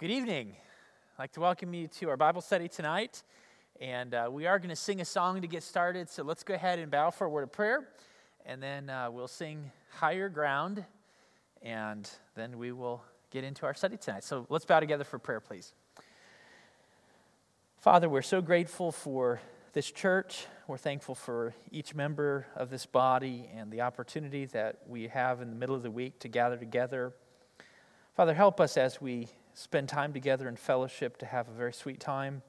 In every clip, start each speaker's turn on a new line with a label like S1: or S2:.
S1: Good evening. I'd like to welcome you to our Bible study tonight. And uh, we are going to sing a song to get started. So let's go ahead and bow for a word of prayer. And then uh, we'll sing Higher Ground. And then we will get into our study tonight. So let's bow together for prayer, please. Father, we're so grateful for this church. We're thankful for each member of this body and the opportunity that we have in the middle of the week to gather together. Father, help us as we spend time together in fellowship to have a very sweet time.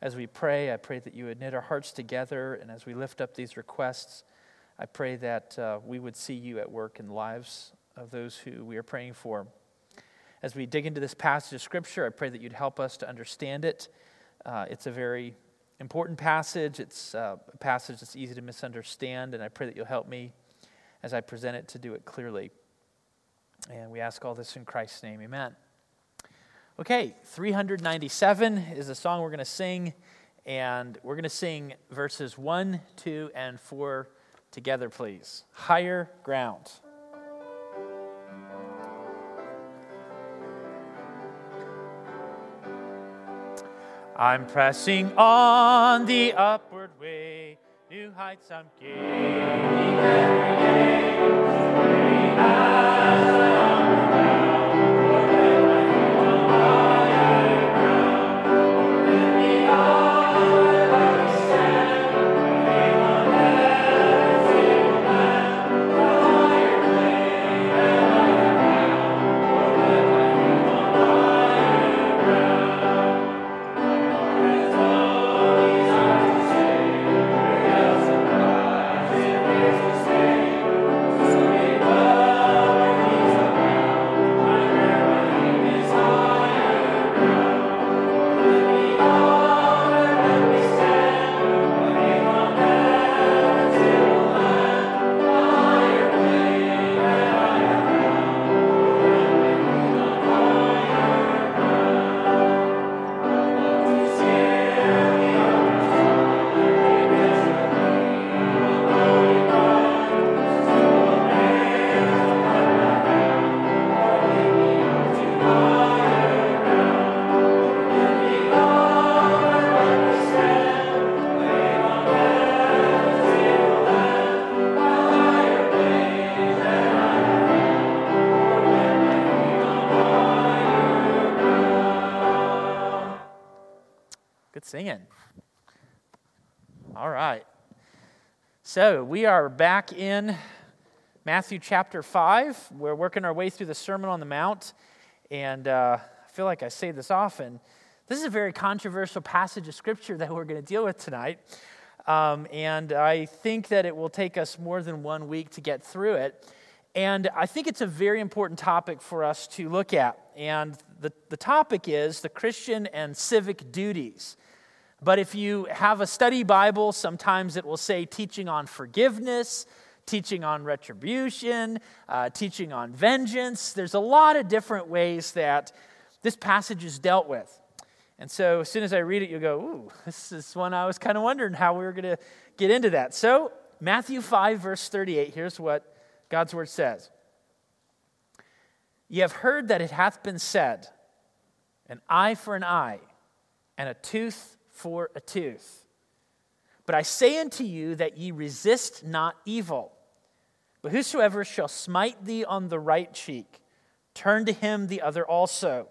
S1: As we pray, I pray that you would knit our hearts together. And as we lift up these requests, I pray that uh, we would see you at work in the lives of those who we are praying for. As we dig into this passage of Scripture, I pray that you'd help us to understand it. Uh, it's a very important passage. It's uh, a passage that's easy to misunderstand, and I pray that you'll help me as I present it to do it clearly. And we ask all this in Christ's name. Amen. Okay, 397 is the song we're going to sing, and we're going to sing verses 1, 2, and 4 together, please. Higher ground. I'm pressing on the upward way, new heights I'm gaining every day. So, we are back in Matthew chapter 5. We're working our way through the Sermon on the Mount. And uh, I feel like I say this often. This is a very controversial passage of Scripture that we're going to deal with tonight. Um, and I think that it will take us more than one week to get through it. And I think it's a very important topic for us to look at. And the, the topic is the Christian and civic duties. But if you have a study Bible, sometimes it will say teaching on forgiveness, teaching on retribution, uh, teaching on vengeance. There's a lot of different ways that this passage is dealt with. And so as soon as I read it, you'll go, ooh, this is one I was kind of wondering how we were going to get into that. So, Matthew 5, verse 38, here's what God's word says Ye have heard that it hath been said, an eye for an eye, and a tooth for a tooth. But I say unto you that ye resist not evil. But whosoever shall smite thee on the right cheek, turn to him the other also.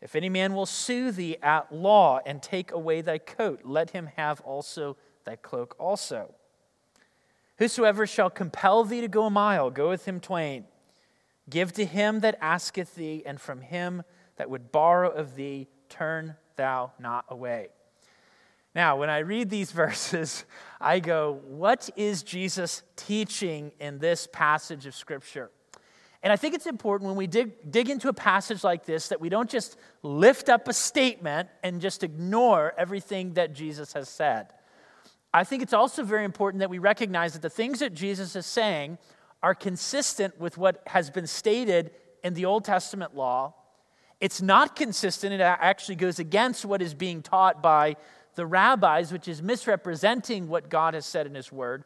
S1: If any man will sue thee at law and take away thy coat, let him have also thy cloak also. Whosoever shall compel thee to go a mile, go with him twain. Give to him that asketh thee, and from him that would borrow of thee, turn thou not away. Now, when I read these verses, I go, what is Jesus teaching in this passage of Scripture? And I think it's important when we dig, dig into a passage like this that we don't just lift up a statement and just ignore everything that Jesus has said. I think it's also very important that we recognize that the things that Jesus is saying are consistent with what has been stated in the Old Testament law. It's not consistent, it actually goes against what is being taught by the rabbis, which is misrepresenting what God has said in His Word.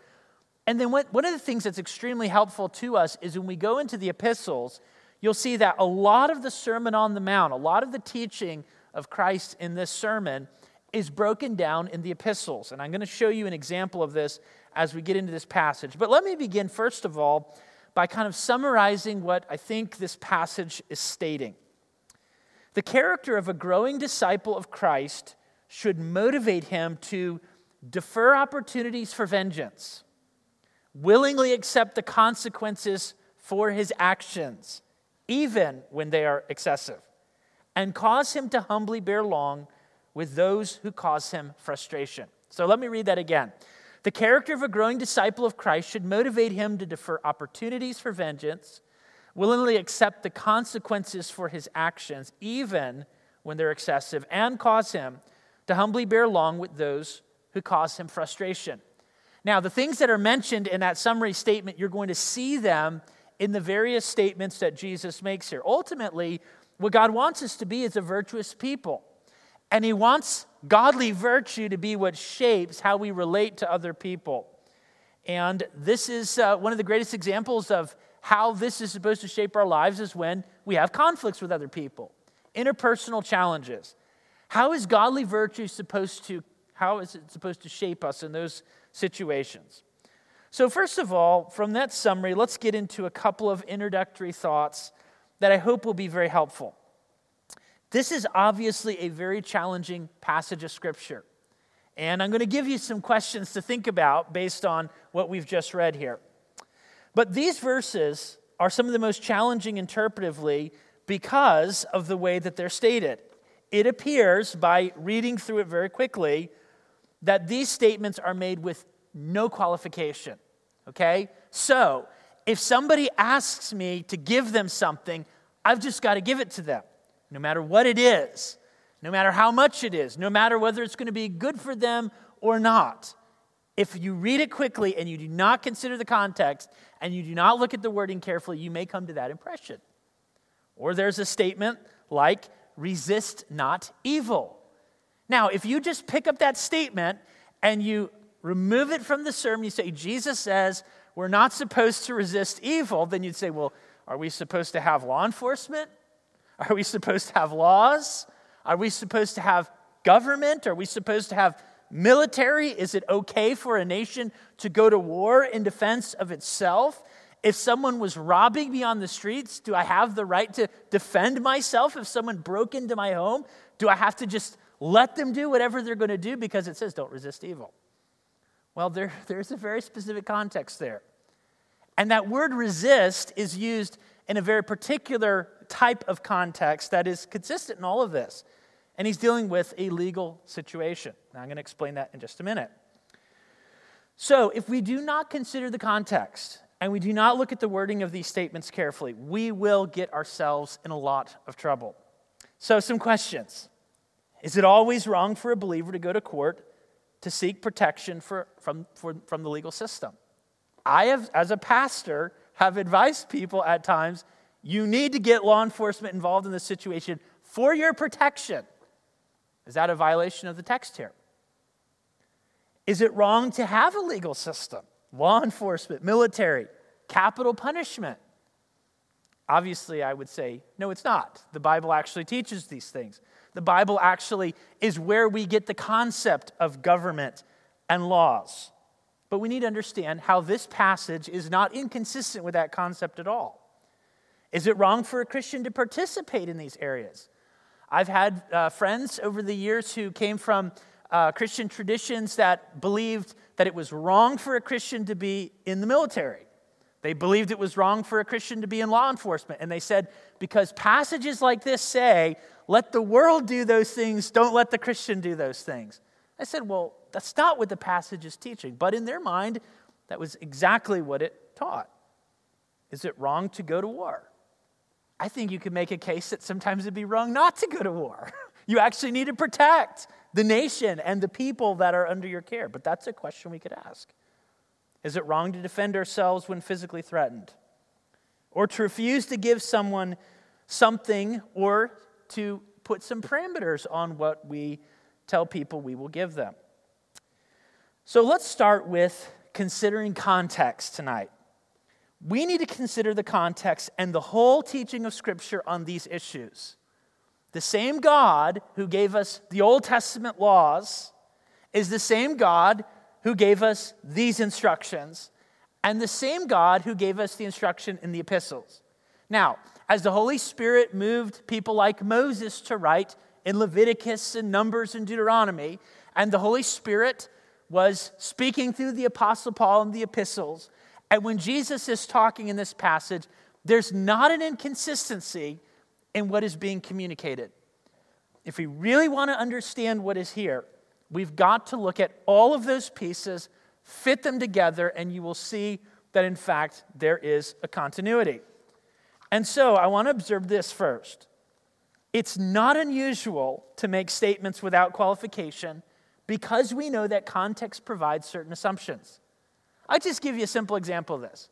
S1: And then one of the things that's extremely helpful to us is when we go into the epistles, you'll see that a lot of the Sermon on the Mount, a lot of the teaching of Christ in this sermon is broken down in the epistles. And I'm going to show you an example of this as we get into this passage. But let me begin, first of all, by kind of summarizing what I think this passage is stating. The character of a growing disciple of Christ should motivate him to defer opportunities for vengeance, willingly accept the consequences for his actions, even when they are excessive, and cause him to humbly bear long with those who cause him frustration. So let me read that again. The character of a growing disciple of Christ should motivate him to defer opportunities for vengeance, willingly accept the consequences for his actions, even when they're excessive, and cause him to humbly bear long with those who cause him frustration. Now, the things that are mentioned in that summary statement, you're going to see them in the various statements that Jesus makes here. Ultimately, what God wants us to be is a virtuous people. And He wants godly virtue to be what shapes how we relate to other people. And this is uh, one of the greatest examples of how this is supposed to shape our lives is when we have conflicts with other people, interpersonal challenges. How is godly virtue supposed to how is it supposed to shape us in those situations? So, first of all, from that summary, let's get into a couple of introductory thoughts that I hope will be very helpful. This is obviously a very challenging passage of Scripture. And I'm going to give you some questions to think about based on what we've just read here. But these verses are some of the most challenging interpretively because of the way that they're stated. It appears, by reading through it very quickly, that these statements are made with no qualification. Okay? So, if somebody asks me to give them something, I've just got to give it to them, no matter what it is, no matter how much it is, no matter whether it's going to be good for them or not. If you read it quickly and you do not consider the context and you do not look at the wording carefully, you may come to that impression. Or there's a statement like, resist not evil. Now, if you just pick up that statement and you remove it from the sermon, you say, Jesus says we're not supposed to resist evil, then you'd say, well, are we supposed to have law enforcement? Are we supposed to have laws? Are we supposed to have government? Are we supposed to have military? Is it okay for a nation to go to war in defense of itself? If someone was robbing me on the streets, do I have the right to defend myself? If someone broke into my home, do I have to just let them do whatever they're going to do because it says don't resist evil? Well, there, there's a very specific context there. And that word resist is used in a very particular type of context that is consistent in all of this. And he's dealing with a legal situation. Now, I'm going to explain that in just a minute. So, if we do not consider the context and we do not look at the wording of these statements carefully, we will get ourselves in a lot of trouble. So, some questions Is it always wrong for a believer to go to court to seek protection for, from, for, from the legal system. I have, as a pastor, have advised people at times you need to get law enforcement involved in this situation for your protection. Is that a violation of the text here? Is it wrong to have a legal system? Law enforcement, military, capital punishment? Obviously, I would say, no, it's not. The Bible actually teaches these things. The Bible actually is where we get the concept of government and laws. But we need to understand how this passage is not inconsistent with that concept at all. Is it wrong for a Christian to participate in these areas? I've had uh, friends over the years who came from uh, Christian traditions that believed that it was wrong for a Christian to be in the military. They believed it was wrong for a Christian to be in law enforcement. And they said, because passages like this say let the world do those things, don't let the Christian do those things. I said, Well, that's not what the passage is teaching. But in their mind, that was exactly what it taught. Is it wrong to go to war? I think you could make a case that sometimes it'd be wrong not to go to war. you actually need to protect the nation and the people that are under your care. But that's a question we could ask. Is it wrong to defend ourselves when physically threatened? Or to refuse to give someone something or to put some parameters on what we tell people we will give them. So let's start with considering context tonight. we need to consider the context and the whole teaching of Scripture on these issues. The same God who gave us the Old Testament laws is the same God who gave us these instructions, and the same God who gave us the instruction in the epistles. Now, as the Holy Spirit moved people like Moses to write in Leviticus and Numbers and Deuteronomy, and the Holy Spirit was speaking through the Apostle Paul in the epistles, and when Jesus is talking in this passage, there's not an inconsistency in what is being communicated. If we really want to understand what is here, we've got to look at all of those pieces, fit them together, and you will see that in fact there is a continuity. And so I want to observe this first. It's not unusual to make statements without qualification because we know that context provides certain assumptions. I'll just give you a simple example of this.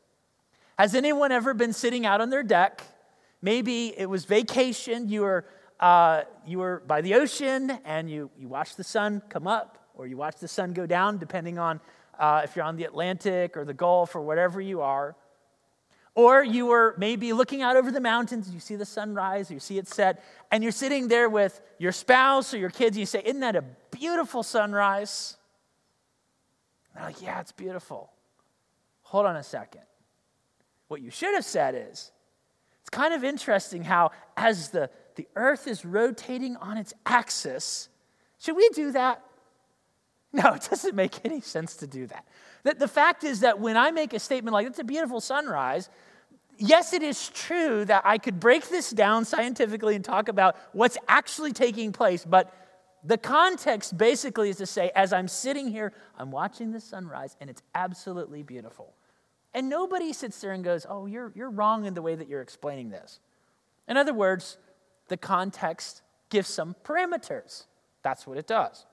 S1: Has anyone ever been sitting out on their deck? Maybe it was vacation, you were, uh, you were by the ocean and you, you watched the sun come up or you watched the sun go down, depending on uh, if you're on the Atlantic or the Gulf or whatever you are. Or you were maybe looking out over the mountains, you see the sunrise, you see it set, and you're sitting there with your spouse or your kids, and you say, Isn't that a beautiful sunrise? And they're like, Yeah, it's beautiful. Hold on a second. What you should have said is, it's kind of interesting how, as the, the earth is rotating on its axis, should we do that? No, it doesn't make any sense to do that. The, the fact is that when I make a statement like, it's a beautiful sunrise, yes, it is true that I could break this down scientifically and talk about what's actually taking place, but the context basically is to say, as I'm sitting here, I'm watching the sunrise, and it's absolutely beautiful. And nobody sits there and goes, Oh, you're, you're wrong in the way that you're explaining this. In other words, the context gives some parameters. That's what it does.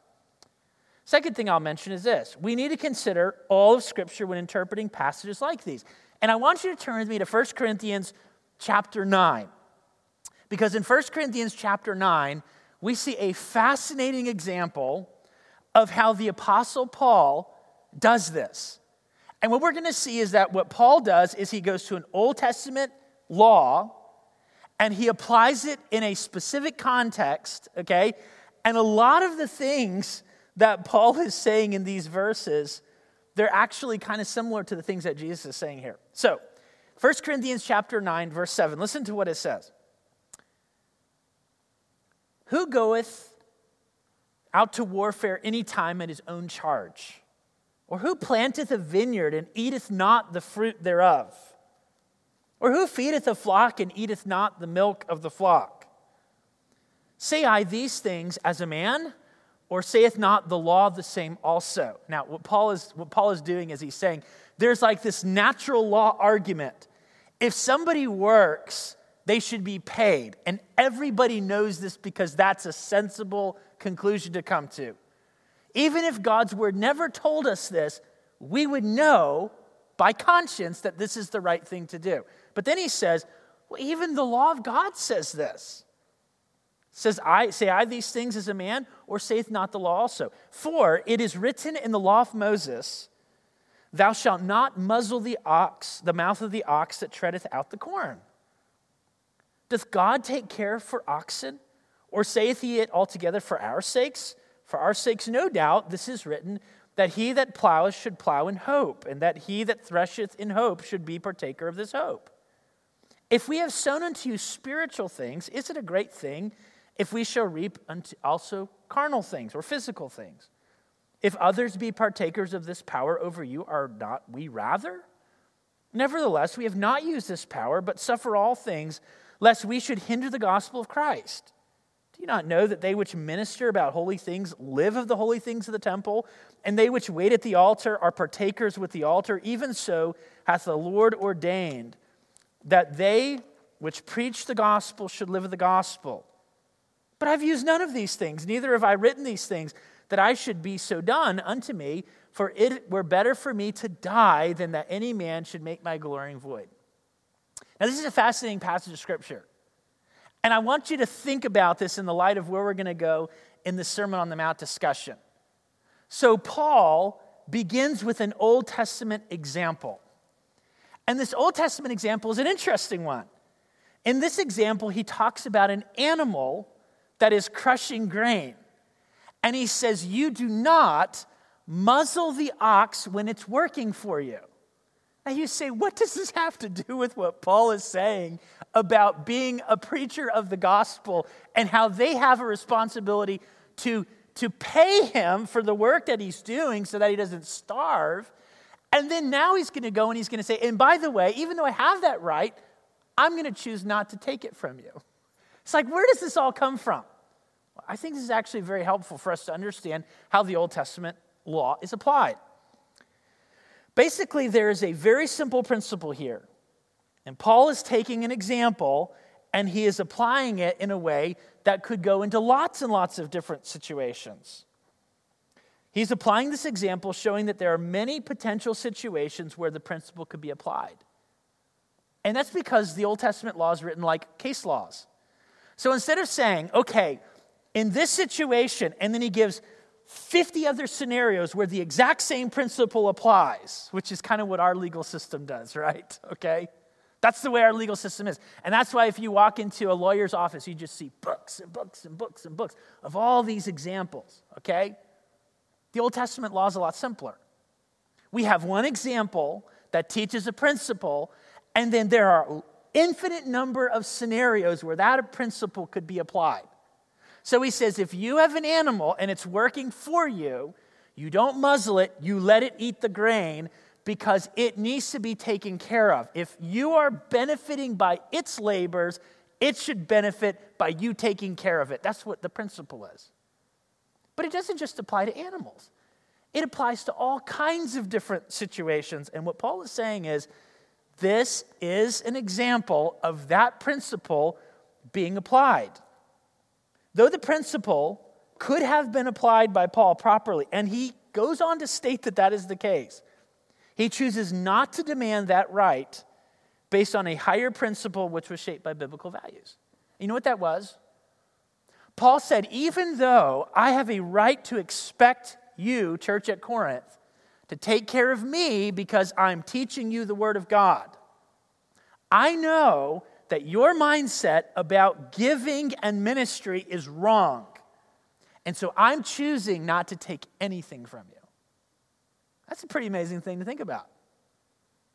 S1: Second thing I'll mention is this we need to consider all of Scripture when interpreting passages like these. And I want you to turn with me to 1 Corinthians chapter 9. Because in 1 Corinthians chapter 9, we see a fascinating example of how the Apostle Paul does this. And what we're going to see is that what Paul does is he goes to an Old Testament law and he applies it in a specific context, okay? And a lot of the things that Paul is saying in these verses, they're actually kind of similar to the things that Jesus is saying here. So, 1 Corinthians chapter 9 verse 7. Listen to what it says. Who goeth out to warfare any time at his own charge? Or who planteth a vineyard and eateth not the fruit thereof? Or who feedeth a flock and eateth not the milk of the flock? Say I these things as a man, or saith not the law the same also? Now, what Paul is, what Paul is doing is he's saying there's like this natural law argument. If somebody works, they should be paid. And everybody knows this because that's a sensible conclusion to come to. Even if God's word never told us this, we would know by conscience that this is the right thing to do. But then he says, well, even the law of God says this. says, I say I these things as a man, or saith not the law also? For it is written in the law of Moses, Thou shalt not muzzle the ox, the mouth of the ox that treadeth out the corn. Doth God take care for oxen? Or saith he it altogether for our sakes? For our sakes, no doubt, this is written that he that ploweth should plow in hope, and that he that thresheth in hope should be partaker of this hope. If we have sown unto you spiritual things, is it a great thing if we shall reap unto also carnal things or physical things? If others be partakers of this power over you, are not we rather? Nevertheless, we have not used this power, but suffer all things, lest we should hinder the gospel of Christ. Do you not know that they which minister about holy things live of the holy things of the temple, and they which wait at the altar are partakers with the altar? Even so hath the Lord ordained that they which preach the gospel should live of the gospel. But I've used none of these things, neither have I written these things, that I should be so done unto me, for it were better for me to die than that any man should make my glorying void. Now, this is a fascinating passage of scripture. And I want you to think about this in the light of where we're going to go in the Sermon on the Mount discussion. So, Paul begins with an Old Testament example. And this Old Testament example is an interesting one. In this example, he talks about an animal that is crushing grain. And he says, You do not muzzle the ox when it's working for you. Now you say, What does this have to do with what Paul is saying about being a preacher of the gospel and how they have a responsibility to, to pay him for the work that he's doing so that he doesn't starve? And then now he's going to go and he's going to say, and by the way, even though I have that right, I'm going to choose not to take it from you. It's like, where does this all come from? I think this is actually very helpful for us to understand how the Old Testament law is applied. Basically, there is a very simple principle here. And Paul is taking an example and he is applying it in a way that could go into lots and lots of different situations. He's applying this example, showing that there are many potential situations where the principle could be applied. And that's because the Old Testament law is written like case laws. So instead of saying, okay, in this situation, and then he gives 50 other scenarios where the exact same principle applies, which is kind of what our legal system does, right? Okay? That's the way our legal system is. And that's why if you walk into a lawyer's office, you just see books and books and books and books of all these examples, okay? The Old Testament law is a lot simpler. We have one example that teaches a principle, and then there are infinite number of scenarios where that principle could be applied. So he says if you have an animal and it's working for you, you don't muzzle it, you let it eat the grain because it needs to be taken care of. If you are benefiting by its labors, it should benefit by you taking care of it. That's what the principle is. But it doesn't just apply to animals, it applies to all kinds of different situations. And what Paul is saying is this is an example of that principle being applied. Though the principle could have been applied by Paul properly, and he goes on to state that that is the case, he chooses not to demand that right based on a higher principle which was shaped by biblical values. You know what that was? Paul said, even though I have a right to expect you, church at Corinth, to take care of me because I'm teaching you the Word of God, I know that your mindset about giving and ministry is wrong. And so I'm choosing not to take anything from you. That's a pretty amazing thing to think about.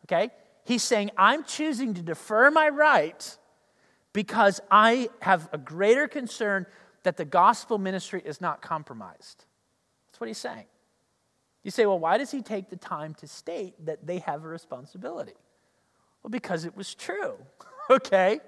S1: Okay? He's saying, I'm choosing to defer my right because I have a greater concern that the gospel ministry is not compromised. That's what he's saying. You say, well, why does he take the time to state that they have a responsibility? Well, because it was true, okay?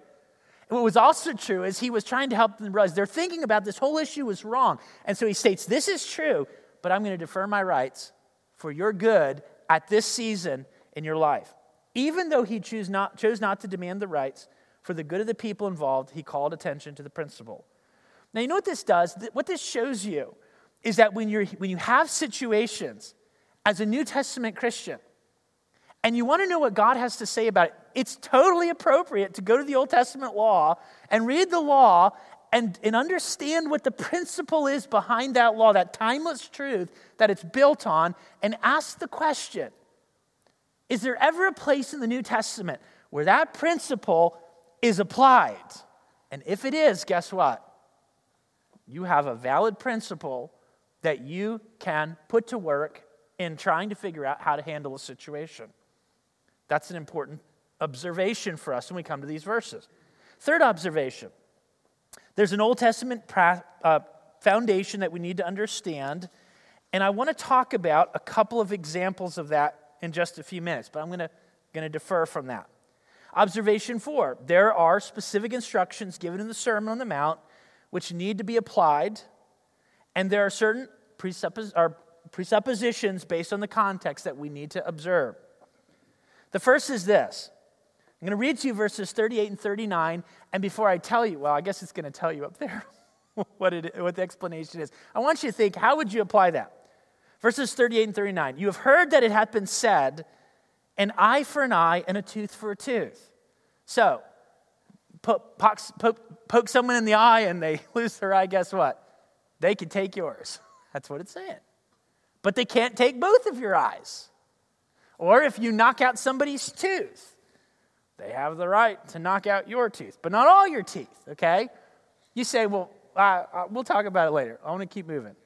S1: What was also true is he was trying to help them realize they're thinking about this whole issue was wrong. And so he states, This is true, but I'm going to defer my rights for your good at this season in your life. Even though he chose not, chose not to demand the rights for the good of the people involved, he called attention to the principle. Now, you know what this does? What this shows you is that when, you're, when you have situations as a New Testament Christian and you want to know what God has to say about it, it's totally appropriate to go to the Old Testament law and read the law and, and understand what the principle is behind that law, that timeless truth that it's built on, and ask the question Is there ever a place in the New Testament where that principle is applied? And if it is, guess what? you have a valid principle that you can put to work in trying to figure out how to handle a situation. That's an important observation for us when we come to these verses. Third observation there's an Old Testament pra- uh, foundation that we need to understand, and I want to talk about a couple of examples of that in just a few minutes, but I'm going to, defer from that. Observation four there are specific instructions given in the Sermon on the Mount which need to be applied, and there are certain presuppos- presuppositions based on the context that we need to observe. The first is this I'm going to read to you verses 38 and 39, and before I tell you, well, I guess it's going to tell you up there what, it, what the explanation is. I want you to think, how would you apply that? Verses 38 and 39. You have heard that it hath been said, an eye for an eye and a tooth for a tooth. So, poke, poke, poke someone in the eye and they lose their eye, guess what? They can take yours. That's what it's saying. But they can't take both of your eyes. Or if you knock out somebody's tooth, they have the right to knock out your teeth, but not all your teeth, okay? You say, well, uh, uh, we'll talk about it later. I want to keep moving.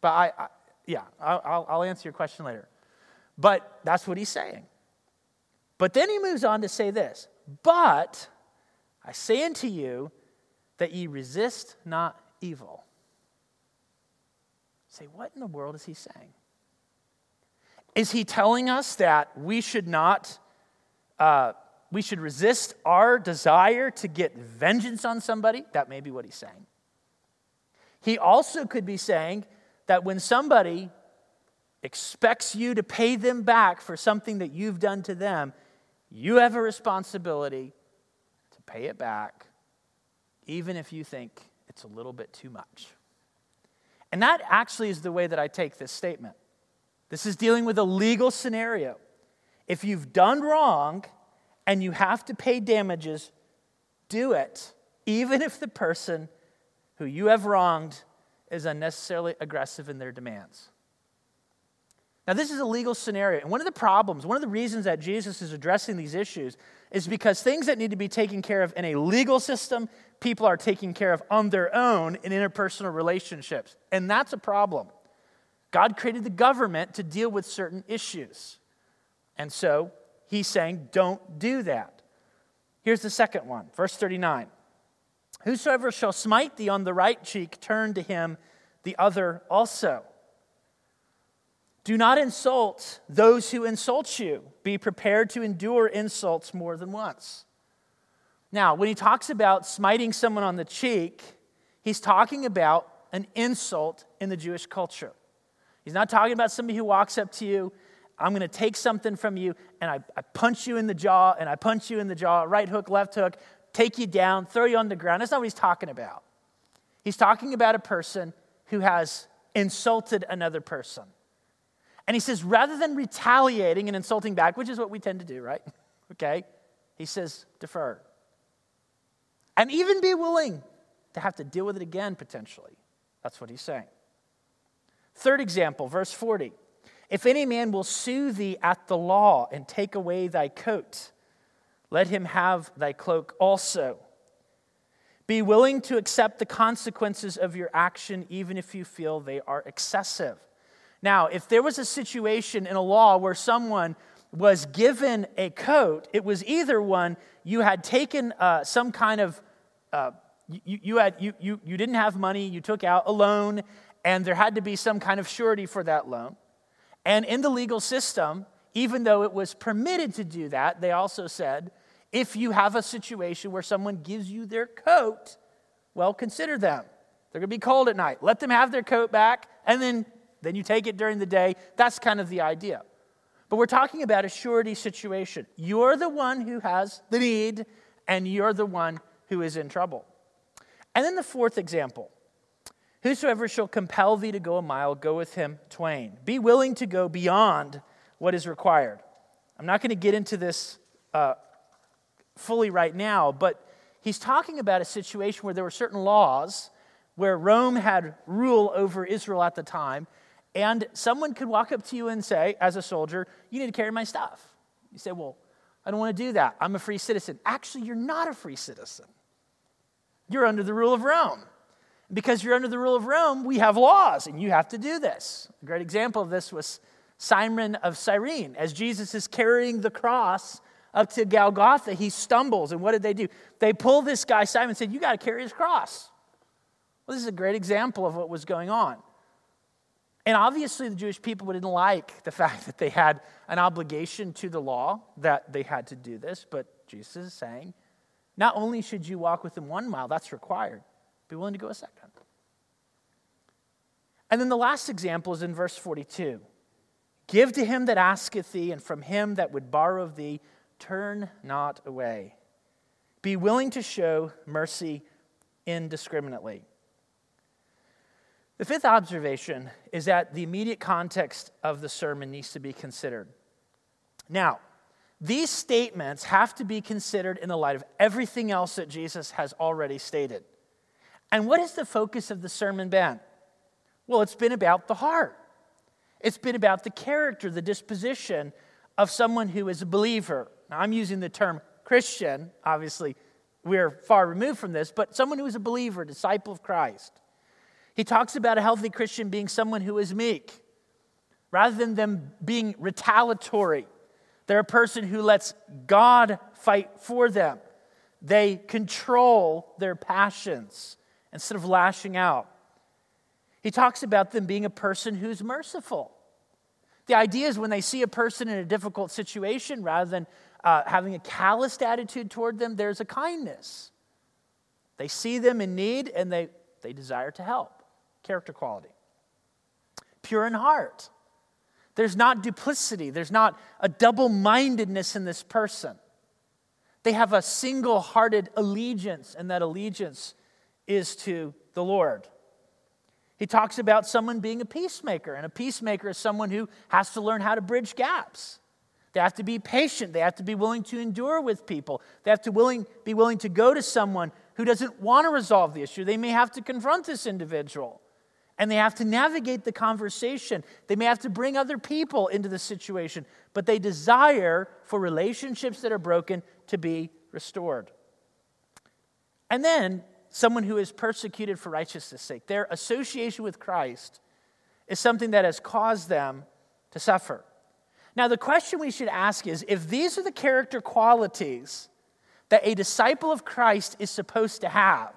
S1: But I, I yeah, I'll, I'll answer your question later. But that's what he's saying. But then he moves on to say this But I say unto you that ye resist not evil. Say, what in the world is he saying? Is he telling us that we should not, uh, we should resist our desire to get vengeance on somebody? That may be what he's saying. He also could be saying that when somebody expects you to pay them back for something that you've done to them, you have a responsibility to pay it back, even if you think it's a little bit too much. And that actually is the way that I take this statement. This is dealing with a legal scenario. If you've done wrong and you have to pay damages, do it, even if the person who you have wronged is unnecessarily aggressive in their demands. Now, this is a legal scenario. And one of the problems, one of the reasons that Jesus is addressing these issues is because things that need to be taken care of in a legal system, people are taking care of on their own in interpersonal relationships. And that's a problem. God created the government to deal with certain issues. And so he's saying, don't do that. Here's the second one, verse 39. Whosoever shall smite thee on the right cheek, turn to him the other also. Do not insult those who insult you. Be prepared to endure insults more than once. Now, when he talks about smiting someone on the cheek, he's talking about an insult in the Jewish culture. He's not talking about somebody who walks up to you, I'm going to take something from you, and I, I punch you in the jaw, and I punch you in the jaw, right hook, left hook, take you down, throw you on the ground. That's not what he's talking about. He's talking about a person who has insulted another person. And he says, rather than retaliating and insulting back, which is what we tend to do, right? Okay? He says, defer. And even be willing to have to deal with it again, potentially. That's what he's saying. Third example, verse 40. If any man will sue thee at the law and take away thy coat, let him have thy cloak also. Be willing to accept the consequences of your action, even if you feel they are excessive. Now, if there was a situation in a law where someone was given a coat, it was either one you had taken uh, some kind of, uh, you, you, had, you, you, you didn't have money, you took out a loan, and there had to be some kind of surety for that loan. And in the legal system, even though it was permitted to do that, they also said if you have a situation where someone gives you their coat, well, consider them. They're going to be cold at night. Let them have their coat back, and then, then you take it during the day. That's kind of the idea. But we're talking about a surety situation. You're the one who has the need, and you're the one who is in trouble. And then the fourth example Whosoever shall compel thee to go a mile, go with him twain. Be willing to go beyond what is required. I'm not going to get into this uh, fully right now, but he's talking about a situation where there were certain laws where Rome had rule over Israel at the time, and someone could walk up to you and say, as a soldier, you need to carry my stuff. You say, well, I don't want to do that. I'm a free citizen. Actually, you're not a free citizen. You're under the rule of Rome. Because you're under the rule of Rome, we have laws, and you have to do this. A great example of this was Simon of Cyrene. As Jesus is carrying the cross up to Golgotha, he stumbles. And what did they do? They pull this guy, Simon, and said, You got to carry his cross. Well, this is a great example of what was going on. And obviously, the Jewish people didn't like the fact that they had an obligation to the law that they had to do this, but Jesus is saying, not only should you walk with him one mile, that's required, be willing to go a second. And then the last example is in verse 42 Give to him that asketh thee, and from him that would borrow of thee, turn not away. Be willing to show mercy indiscriminately. The fifth observation is that the immediate context of the sermon needs to be considered. Now, these statements have to be considered in the light of everything else that Jesus has already stated. And what has the focus of the sermon been? Well, it's been about the heart. It's been about the character, the disposition of someone who is a believer, Now, I'm using the term Christian, obviously, we're far removed from this, but someone who is a believer, disciple of Christ. He talks about a healthy Christian being someone who is meek, rather than them being retaliatory. They're a person who lets God fight for them. They control their passions instead of lashing out. He talks about them being a person who's merciful. The idea is when they see a person in a difficult situation, rather than uh, having a calloused attitude toward them, there's a kindness. They see them in need and they, they desire to help. Character quality. Pure in heart. There's not duplicity, there's not a double mindedness in this person. They have a single hearted allegiance, and that allegiance is to the Lord. He talks about someone being a peacemaker, and a peacemaker is someone who has to learn how to bridge gaps. They have to be patient. They have to be willing to endure with people. They have to willing, be willing to go to someone who doesn't want to resolve the issue. They may have to confront this individual and they have to navigate the conversation. They may have to bring other people into the situation, but they desire for relationships that are broken to be restored. And then someone who is persecuted for righteousness' sake. Their association with Christ is something that has caused them to suffer. Now, the question we should ask is if these are the character qualities that a disciple of Christ is supposed to have,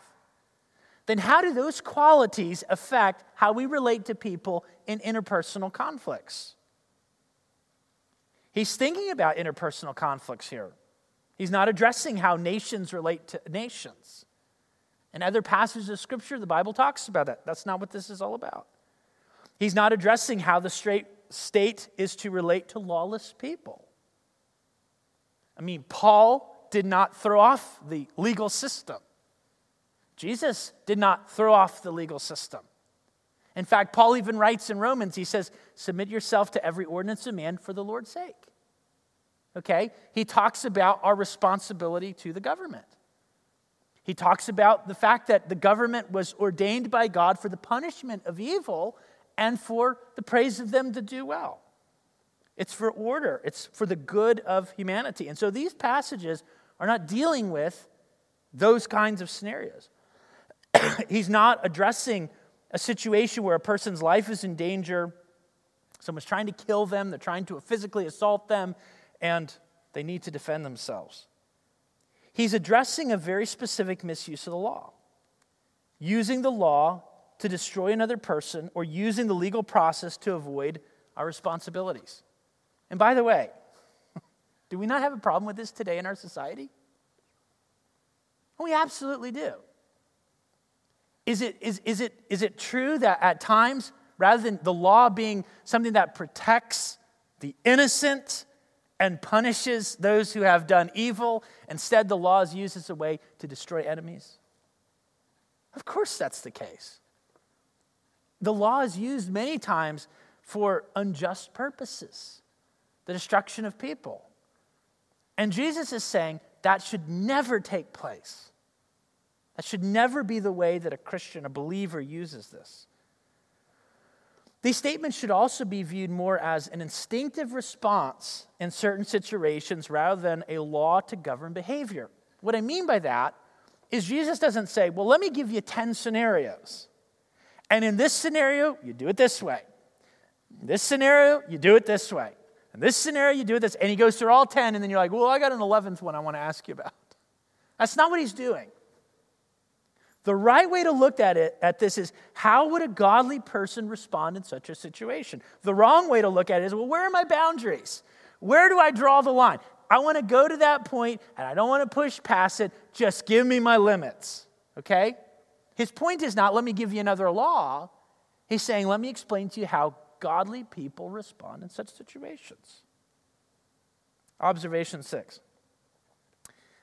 S1: then how do those qualities affect how we relate to people in interpersonal conflicts? He's thinking about interpersonal conflicts here. He's not addressing how nations relate to nations. In other passages of Scripture, the Bible talks about that. That's not what this is all about. He's not addressing how the straight state is to relate to lawless people. I mean, Paul did not throw off the legal system. Jesus did not throw off the legal system. In fact, Paul even writes in Romans, he says, Submit yourself to every ordinance of man for the Lord's sake. Okay? He talks about our responsibility to the government. He talks about the fact that the government was ordained by God for the punishment of evil and for the praise of them to do well. It's for order, it's for the good of humanity. And so these passages are not dealing with those kinds of scenarios. He's not addressing a situation where a person's life is in danger, someone's trying to kill them, they're trying to physically assault them, and they need to defend themselves. He's addressing a very specific misuse of the law, using the law to destroy another person or using the legal process to avoid our responsibilities. And by the way, do we not have a problem with this today in our society? We absolutely do. Is it, is, is, it, is it true that at times, rather than the law being something that protects the innocent and punishes those who have done evil, instead the law is used as a way to destroy enemies? Of course, that's the case. The law is used many times for unjust purposes, the destruction of people. And Jesus is saying that should never take place. That should never be the way that a Christian, a believer, uses this. These statements should also be viewed more as an instinctive response in certain situations rather than a law to govern behavior. What I mean by that is Jesus doesn't say, Well, let me give you 10 scenarios. And in this scenario, you do it this way. In this scenario, you do it this way. In this scenario, you do it this. And he goes through all 10, and then you're like, well, I got an 11th one I want to ask you about. That's not what he's doing. The right way to look at it at this is how would a godly person respond in such a situation? The wrong way to look at it is, well, where are my boundaries? Where do I draw the line? I want to go to that point and I don't want to push past it. Just give me my limits. Okay? His point is not, let me give you another law. He's saying, let me explain to you how godly people respond in such situations. Observation six.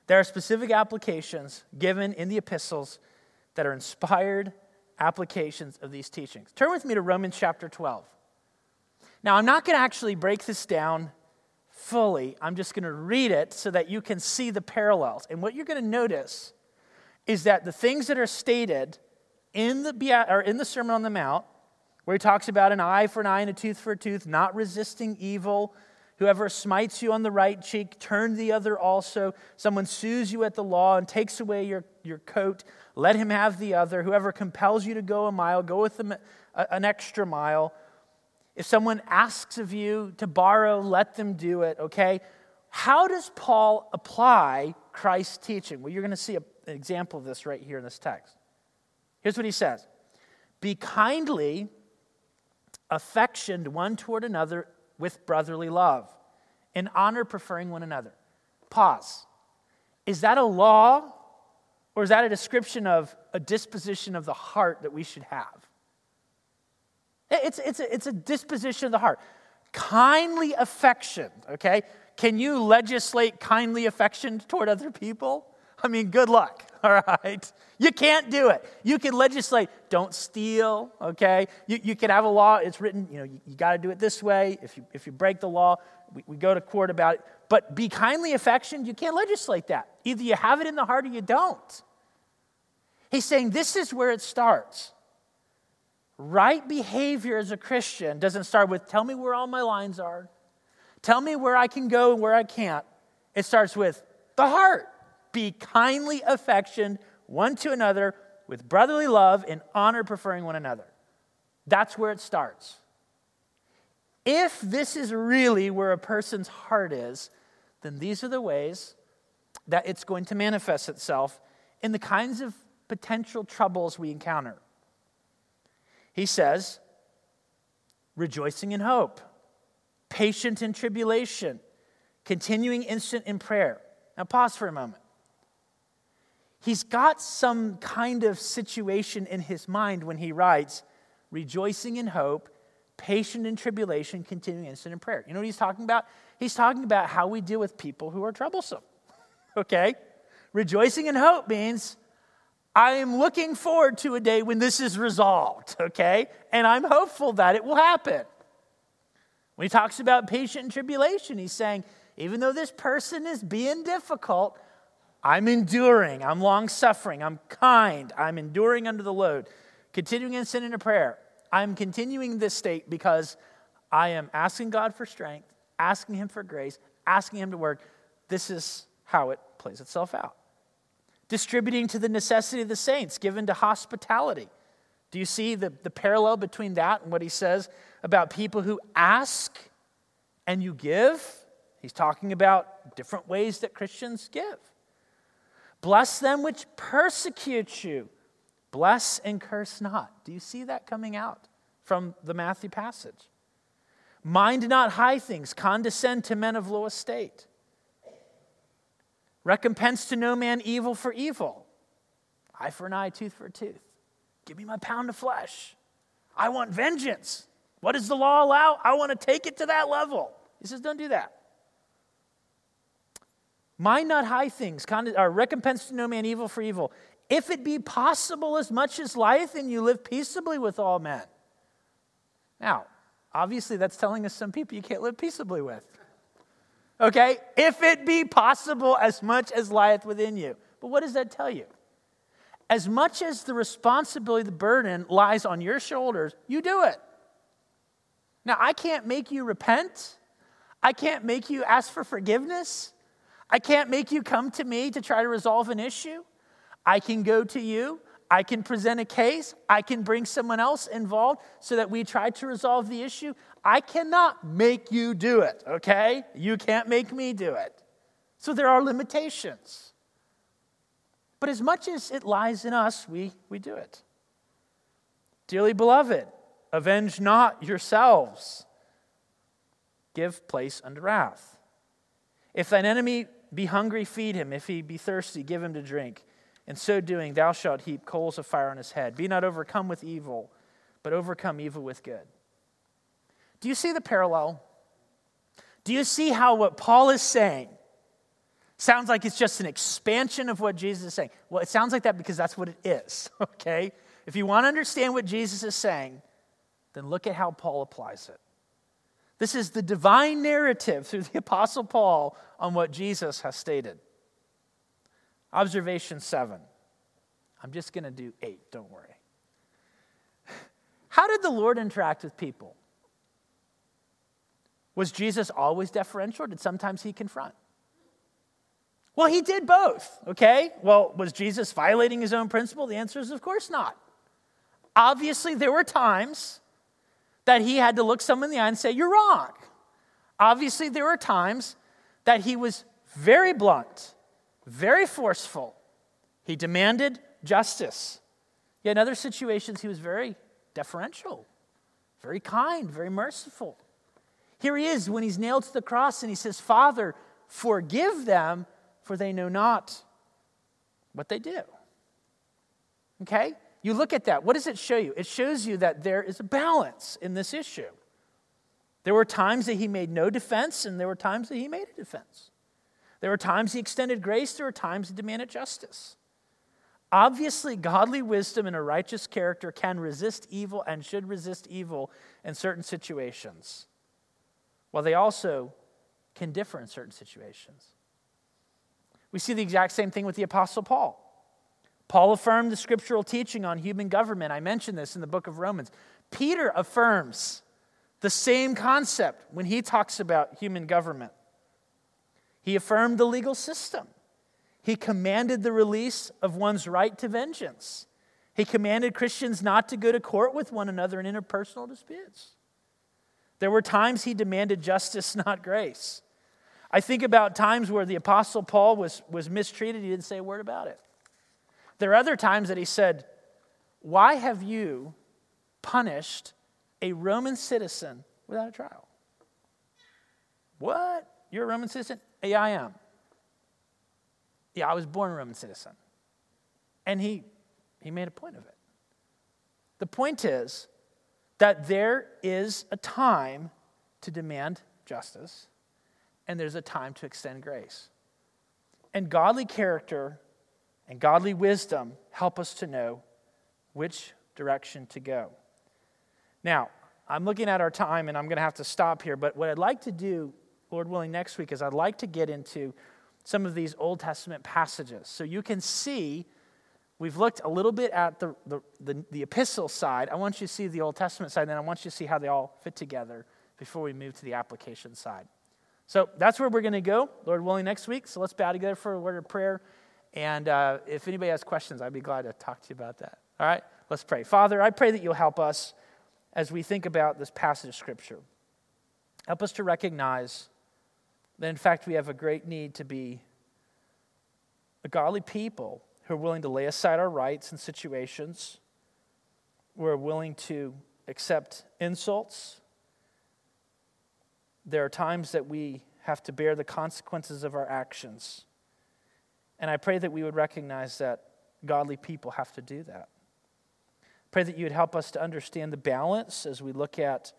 S1: There are specific applications given in the epistles that are inspired applications of these teachings. Turn with me to Romans chapter 12. Now, I'm not going to actually break this down fully. I'm just going to read it so that you can see the parallels. And what you're going to notice is that the things that are stated in the, or in the Sermon on the Mount, where he talks about an eye for an eye and a tooth for a tooth, not resisting evil, Whoever smites you on the right cheek, turn the other also. Someone sues you at the law and takes away your, your coat, let him have the other. Whoever compels you to go a mile, go with them an extra mile. If someone asks of you to borrow, let them do it, okay? How does Paul apply Christ's teaching? Well, you're going to see an example of this right here in this text. Here's what he says Be kindly affectioned one toward another with brotherly love, in honor preferring one another. Pause. Is that a law or is that a description of a disposition of the heart that we should have? It's, it's, a, it's a disposition of the heart. Kindly affection, okay? Can you legislate kindly affection toward other people? I mean, good luck, all right? You can't do it. You can legislate, don't steal, okay? You, you can have a law, it's written, you know, you, you got to do it this way. If you, if you break the law, we, we go to court about it. But be kindly affectioned, you can't legislate that. Either you have it in the heart or you don't. He's saying this is where it starts. Right behavior as a Christian doesn't start with, tell me where all my lines are, tell me where I can go and where I can't. It starts with the heart. Be kindly affectioned one to another with brotherly love and honor, preferring one another. That's where it starts. If this is really where a person's heart is, then these are the ways that it's going to manifest itself in the kinds of potential troubles we encounter. He says, rejoicing in hope, patient in tribulation, continuing instant in prayer. Now, pause for a moment he's got some kind of situation in his mind when he writes, rejoicing in hope, patient in tribulation, continuing instant in prayer. You know what he's talking about? He's talking about how we deal with people who are troublesome. okay? Rejoicing in hope means I am looking forward to a day when this is resolved, okay? And I'm hopeful that it will happen. When he talks about patient in tribulation, he's saying, even though this person is being difficult, I'm enduring. I'm long suffering. I'm kind. I'm enduring under the load. Continuing in sin and prayer. I'm continuing this state because I am asking God for strength, asking Him for grace, asking Him to work. This is how it plays itself out. Distributing to the necessity of the saints, given to hospitality. Do you see the, the parallel between that and what he says about people who ask and you give? He's talking about different ways that Christians give. Bless them which persecute you. Bless and curse not. Do you see that coming out from the Matthew passage? Mind not high things, condescend to men of low estate. Recompense to no man evil for evil. Eye for an eye, tooth for a tooth. Give me my pound of flesh. I want vengeance. What does the law allow? I want to take it to that level. He says, don't do that. Mind not high things, recompense to no man evil for evil. If it be possible as much as life, and you live peaceably with all men. Now, obviously, that's telling us some people you can't live peaceably with. Okay? If it be possible as much as lieth within you. But what does that tell you? As much as the responsibility, the burden lies on your shoulders, you do it. Now, I can't make you repent. I can't make you ask for forgiveness. I can't make you come to me to try to resolve an issue. I can go to you. I can present a case. I can bring someone else involved so that we try to resolve the issue. I cannot make you do it, okay? You can't make me do it. So there are limitations. But as much as it lies in us, we, we do it. Dearly beloved, avenge not yourselves, give place unto wrath. If thine enemy be hungry, feed him. If he be thirsty, give him to drink. In so doing, thou shalt heap coals of fire on his head. Be not overcome with evil, but overcome evil with good. Do you see the parallel? Do you see how what Paul is saying sounds like it's just an expansion of what Jesus is saying? Well, it sounds like that because that's what it is, okay? If you want to understand what Jesus is saying, then look at how Paul applies it. This is the divine narrative through the Apostle Paul on what Jesus has stated. Observation seven. I'm just going to do eight, don't worry. How did the Lord interact with people? Was Jesus always deferential, did sometimes he confront? Well, he did both, okay? Well, was Jesus violating his own principle? The answer is, of course not. Obviously, there were times that he had to look someone in the eye and say, You're wrong. Obviously, there were times that he was very blunt, very forceful. He demanded justice. Yet in other situations, he was very deferential, very kind, very merciful. Here he is when he's nailed to the cross and he says, Father, forgive them, for they know not what they do. Okay? You look at that. What does it show you? It shows you that there is a balance in this issue. There were times that he made no defense, and there were times that he made a defense. There were times he extended grace, there were times he demanded justice. Obviously, godly wisdom and a righteous character can resist evil and should resist evil in certain situations, while they also can differ in certain situations. We see the exact same thing with the Apostle Paul. Paul affirmed the scriptural teaching on human government. I mentioned this in the book of Romans. Peter affirms the same concept when he talks about human government. He affirmed the legal system. He commanded the release of one's right to vengeance. He commanded Christians not to go to court with one another in interpersonal disputes. There were times he demanded justice, not grace. I think about times where the Apostle Paul was, was mistreated, he didn't say a word about it. There are other times that he said, Why have you punished a Roman citizen without a trial? What? You're a Roman citizen? Yeah, I am. Yeah, I was born a Roman citizen. And he, he made a point of it. The point is that there is a time to demand justice, and there's a time to extend grace. And godly character and godly wisdom help us to know which direction to go. Now, I'm looking at our time and I'm going to have to stop here, but what I'd like to do, Lord willing, next week is I'd like to get into some of these Old Testament passages. So you can see, we've looked a little bit at the, the, the, the epistle side. I want you to see the Old Testament side, and then I want you to see how they all fit together before we move to the application side. So that's where we're going to go, Lord willing, next week. So let's bow together for a word of prayer. And uh, if anybody has questions, I'd be glad to talk to you about that. All right, let's pray. Father, I pray that you'll help us as we think about this passage of Scripture. Help us to recognize that, in fact, we have a great need to be a godly people who are willing to lay aside our rights and situations, who are willing to accept insults. There are times that we have to bear the consequences of our actions. And I pray that we would recognize that godly people have to do that. Pray that you would help us to understand the balance as we look at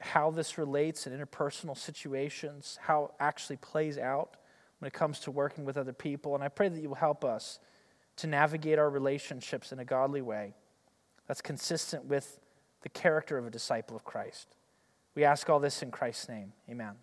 S1: how this relates in interpersonal situations, how it actually plays out when it comes to working with other people. And I pray that you will help us to navigate our relationships in a godly way that's consistent with the character of a disciple of Christ. We ask all this in Christ's name. Amen.